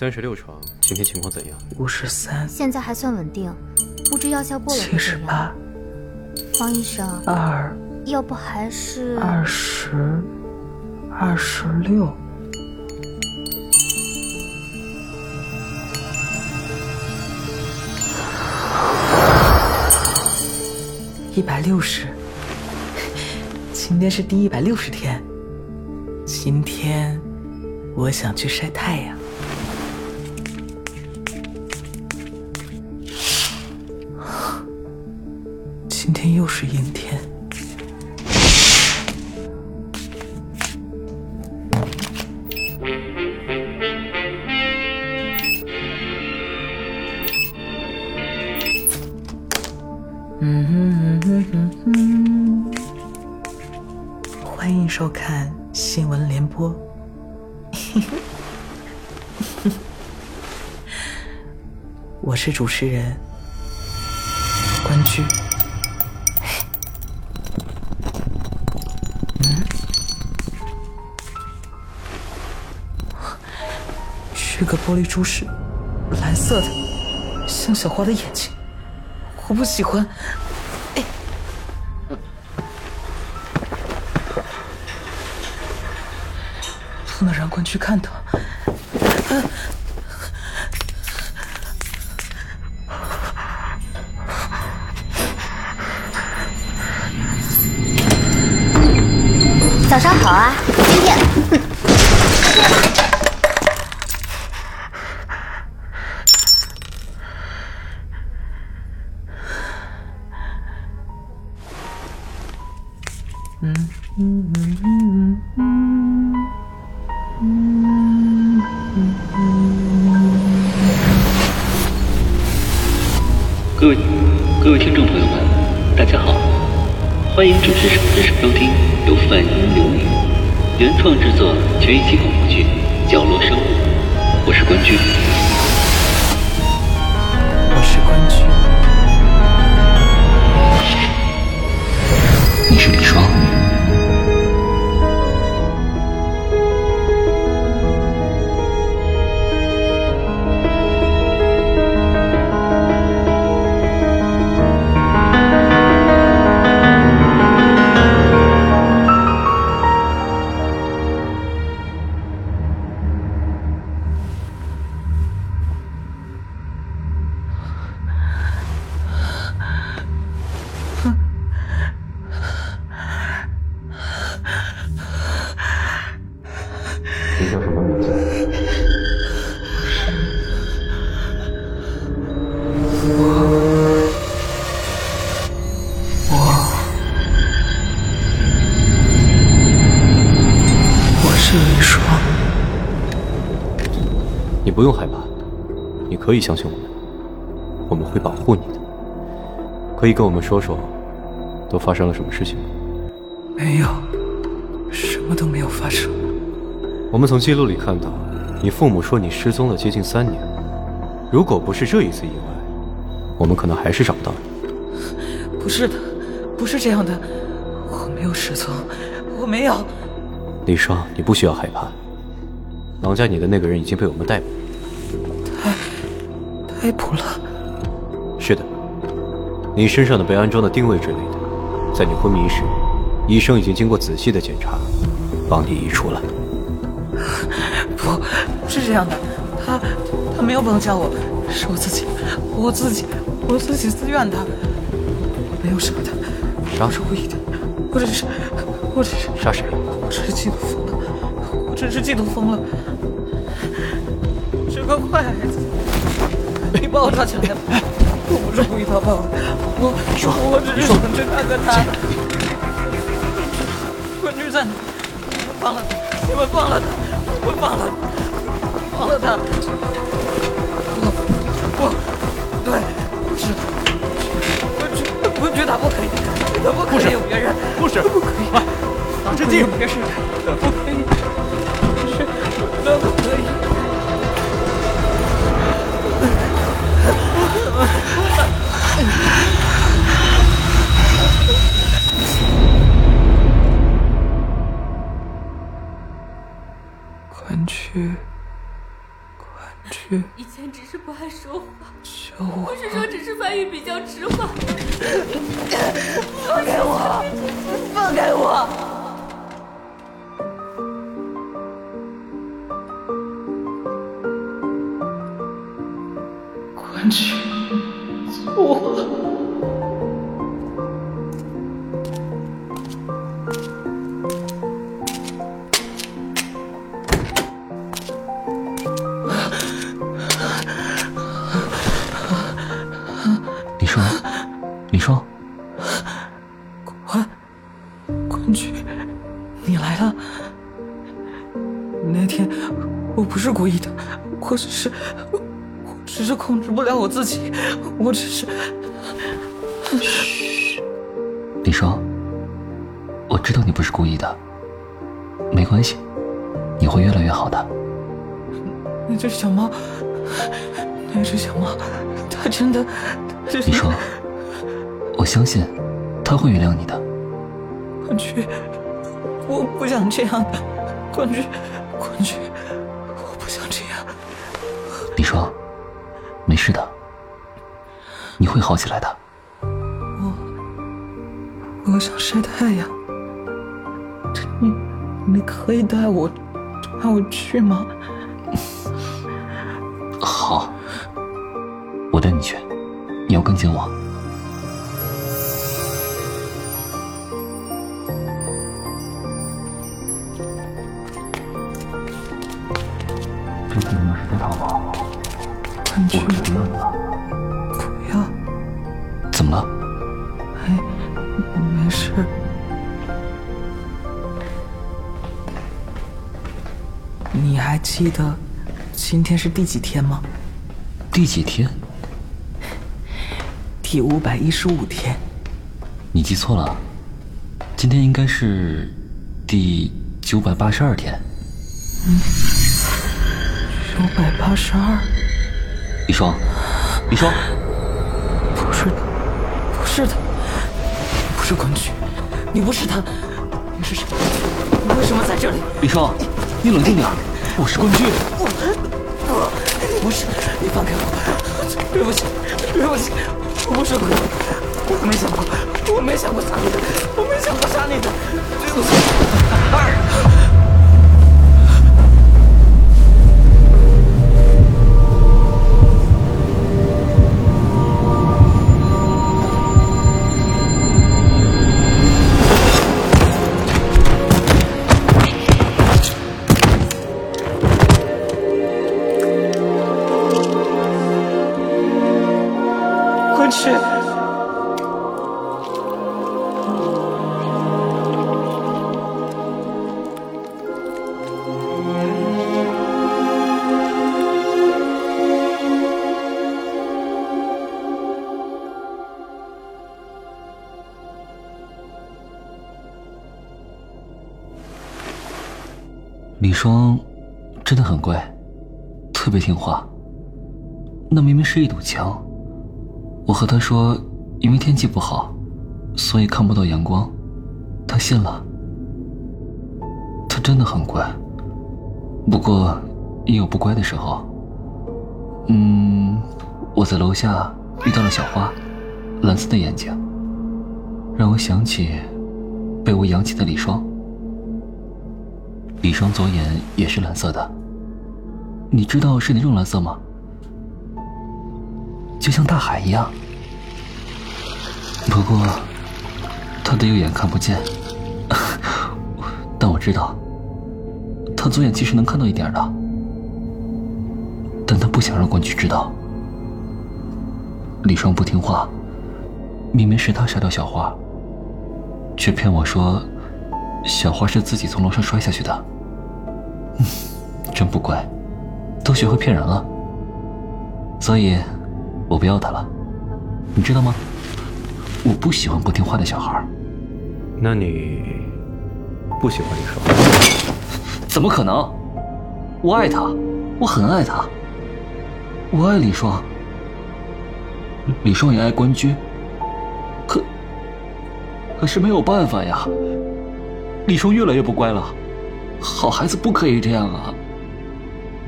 三十六床，今天情况怎样？五十三，现在还算稳定，不知药效过了七十八，方医生，二，要不还是二十，二十六，一百六十。今天是第一百六十天，今天我想去晒太阳。今天又是阴天。嗯哼哼哼哼，欢迎收看新闻联播。我是主持人这个玻璃珠是蓝色的，像小花的眼睛，我不喜欢。哎，不能让关去看到。啊嗯嗯嗯嗯嗯嗯嗯嗯嗯各位各位听众朋友们，大家好，欢迎准时准时收听由泛音流明原创制作全一期广播剧《角落生物》，我是关军。我是关居。不用害怕，你可以相信我们，我们会保护你的。可以跟我们说说，都发生了什么事情吗？没有，什么都没有发生。我们从记录里看到，你父母说你失踪了接近三年。如果不是这一次意外，我们可能还是找不到你。不是的，不是这样的，我没有失踪，我没有。李双，你不需要害怕。绑架你的那个人已经被我们逮捕。逮捕了。是的，你身上的被安装的定位之类的，在你昏迷时，医生已经经过仔细的检查，帮你移除了。不，不是这样的，他他没有绑架我，是我自己，我自己，我自己自愿的，我没有什么的，杀是故意的，我只是，我只是，杀谁？我只是嫉妒疯了，我只是嫉妒疯了，是个坏孩子，你把我抓起来，我不是故意逃跑的，我我只是想去看看他。关局在哪？你们放了他！你们放了他！我放了，放了他！不不，对，不是，关局，关局他不可以，他不可以有别人，不是，不可以，党志静，别是，他不可以，关去，关去以前只是不爱说话，救我！不是说只是发育比较迟缓。放开我！放开我！李双，关，关去，你来了。那天我不是故意的，我只是，我只是控制不了我自己，我只是。嘘李双，我知道你不是故意的，没关系，你会越来越好的。那只小猫，那只小猫，它真的，它李双，我相信他会原谅你的。关去，我不想这样的，冠军，冠军，我不想这样。李双，没事的，你会好起来的。我我想晒太阳，你你可以带我带我去吗？好，我带你去，你要跟紧我。我不要你了。不要，怎么了？哎，没事。你还记得今天是第几天吗？第几天？第五百一十五天。你记错了，今天应该是第九百八十二天。嗯九百八十二，李双，李双，不是的，不是的，你不是关雎，你不是他，你是谁？你为什么在这里？李双，你冷静点，我是关军。不，不是，你放开我！对不起，对不起，我不是关雎，我没想过，我没想过杀你的，我没想过杀你的，对不起。二。去。李双真的很乖，特别听话。那明明是一堵墙。我和他说，因为天气不好，所以看不到阳光。他信了。他真的很乖，不过也有不乖的时候。嗯，我在楼下遇到了小花，蓝色的眼睛，让我想起被我养起的李双。李双左眼也是蓝色的，你知道是哪种蓝色吗？就像大海一样。不过，他的右眼看不见，但我知道，他左眼其实能看到一点的，但他不想让关局知道。李双不听话，明明是他杀掉小花，却骗我说小花是自己从楼上摔下去的。真不乖，都学会骗人了。所以，我不要他了，你知道吗？我不喜欢不听话的小孩。那你不喜欢李双？怎么可能？我爱他，我很爱他。我爱李双，李双也爱关雎。可，可是没有办法呀。李双越来越不乖了，好孩子不可以这样啊。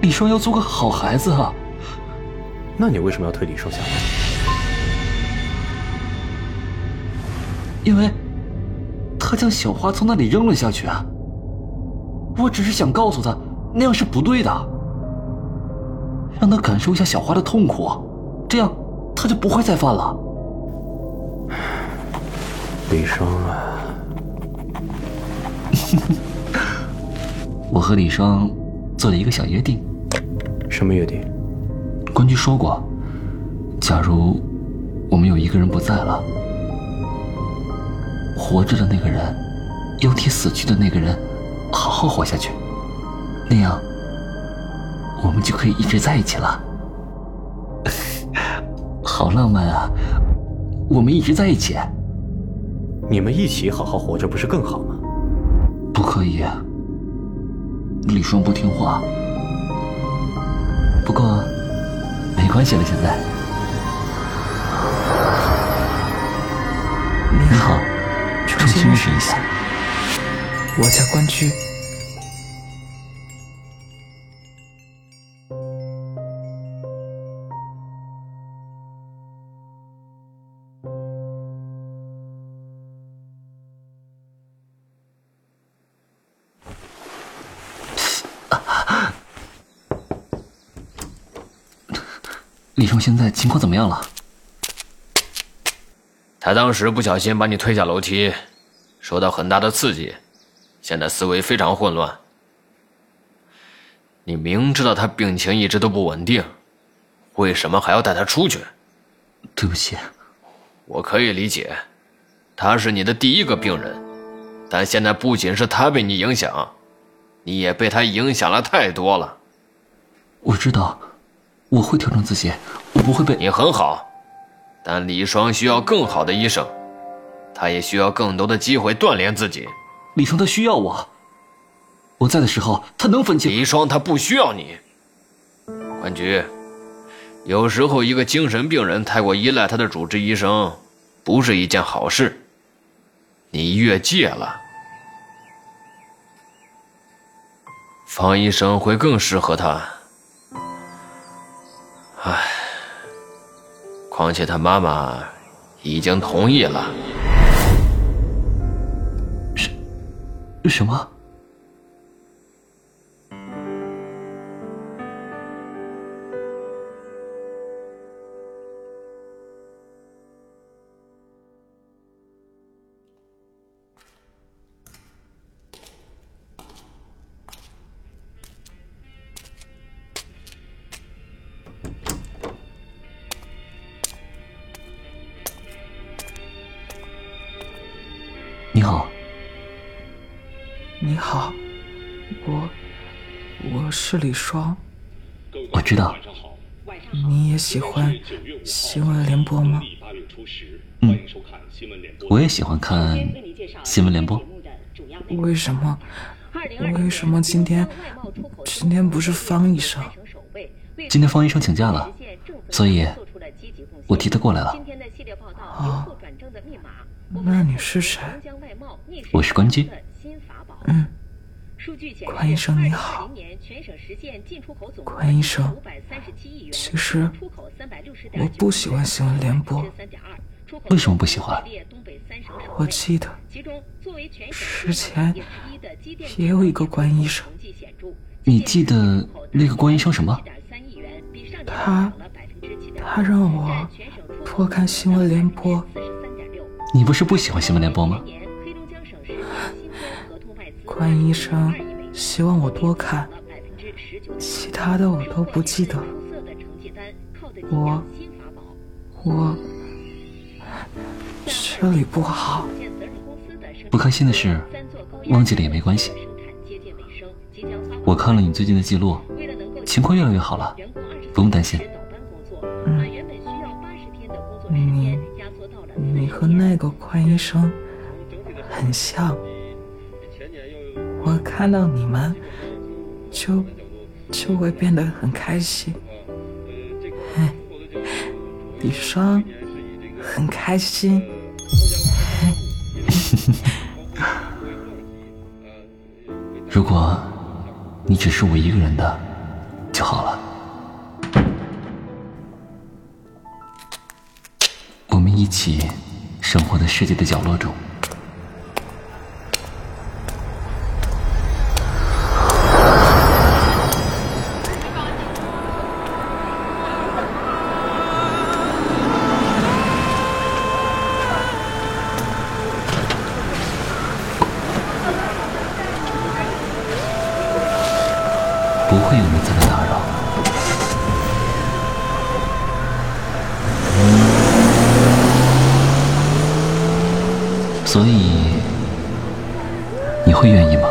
李双要做个好孩子啊。那你为什么要推李双下来？因为，他将小花从那里扔了下去啊。我只是想告诉他，那样是不对的，让他感受一下小花的痛苦，这样他就不会再犯了。李双啊，我和李双做了一个小约定。什么约定？关雎说过，假如我们有一个人不在了，活着的那个人要替死去的那个人好好活下去，那样我们就可以一直在一起了。好浪漫啊！我们一直在一起，你们一起好好活着不是更好吗？不可以。李双不听话，不过。没关系了，现在。你好，重新认识一下。我叫关雎。李双现在情况怎么样了？他当时不小心把你推下楼梯，受到很大的刺激，现在思维非常混乱。你明知道他病情一直都不稳定，为什么还要带他出去？对不起，我可以理解，他是你的第一个病人，但现在不仅是他被你影响，你也被他影响了太多了。我知道。我会调整自己，我不会被你很好，但李双需要更好的医生，他也需要更多的机会锻炼自己。李双他需要我，我在的时候他能分清。李双他不需要你，关菊，有时候一个精神病人太过依赖他的主治医生，不是一件好事。你越界了，方医生会更适合他。唉，况且他妈妈已经同意了。什什么？我是李双。我知道。你也喜欢新闻联播吗？嗯，我也喜欢看新闻联播。为什么？为什么今天今天不是方医生？今天方医生请假了，所以我替他过来了。啊。那你是谁？我是关机。嗯，关医生你好。关医生，其实我不喜欢新闻联播。为什么不喜欢？我记得之前也有一个关医生。你记得那个关医生什么？他他让我多看新闻联播。你不是不喜欢新闻联播吗？关医生希望我多看，其他的我都不记得。我我这里不好。不开心的事，忘记了也没关系。我看了你最近的记录，情况越来越好了，不用担心。嗯，你。你和那个关医生很像，我看到你们就就会变得很开心。李双很开心。如果你只是我一个人的，就好了。我们一起生活在世界的角落中。不会有人再来打扰。所以，你会愿意吗？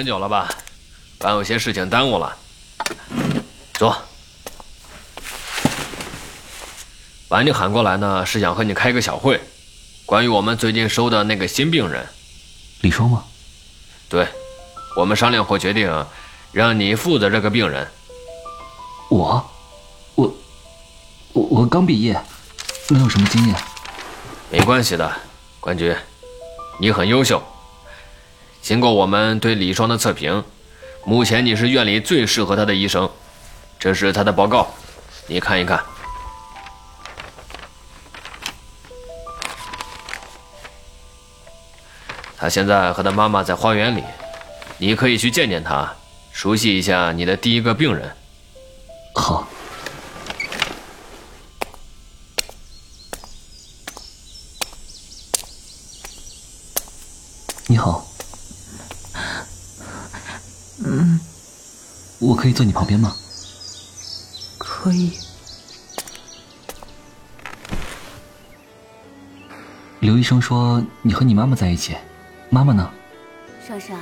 很久了吧？把有些事情耽误了。坐。把你喊过来呢，是想和你开个小会，关于我们最近收的那个新病人。李双吗？对，我们商量后决定，让你负责这个病人。我，我，我我刚毕业，没有什么经验。没关系的，关局，你很优秀。经过我们对李双的测评，目前你是院里最适合他的医生。这是他的报告，你看一看。他现在和他妈妈在花园里，你可以去见见他，熟悉一下你的第一个病人。好。你好。嗯，我可以坐你旁边吗？可以。刘医生说你和你妈妈在一起，妈妈呢？双双，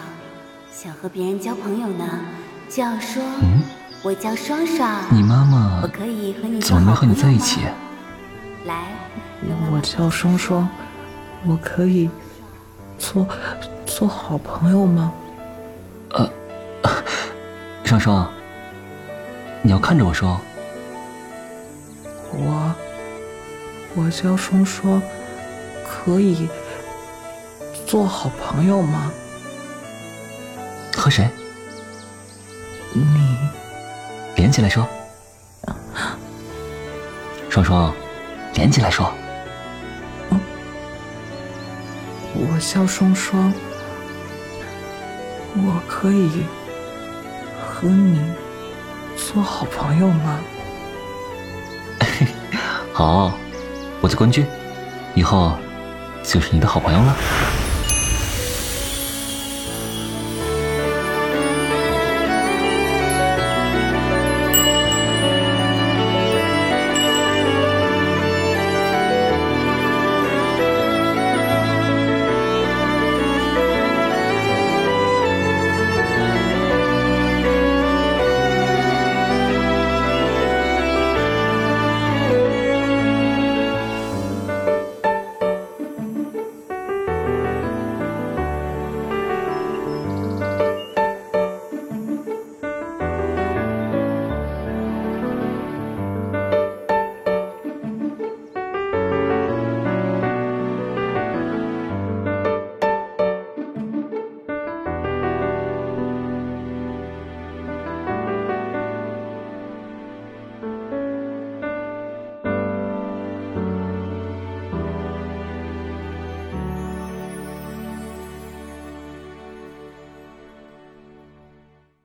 想和别人交朋友呢，就要说，嗯，我叫双双。你妈妈我可以和你怎么没和你在一起？来，我叫双双，我可以做做好朋友吗？呃，双双，你要看着我说。我我叫双双，可以做好朋友吗？和谁？你连起来说。双双，连起来说。嗯，我叫双双，我可以和你做好朋友吗？好，我叫关雎，以后就是你的好朋友了。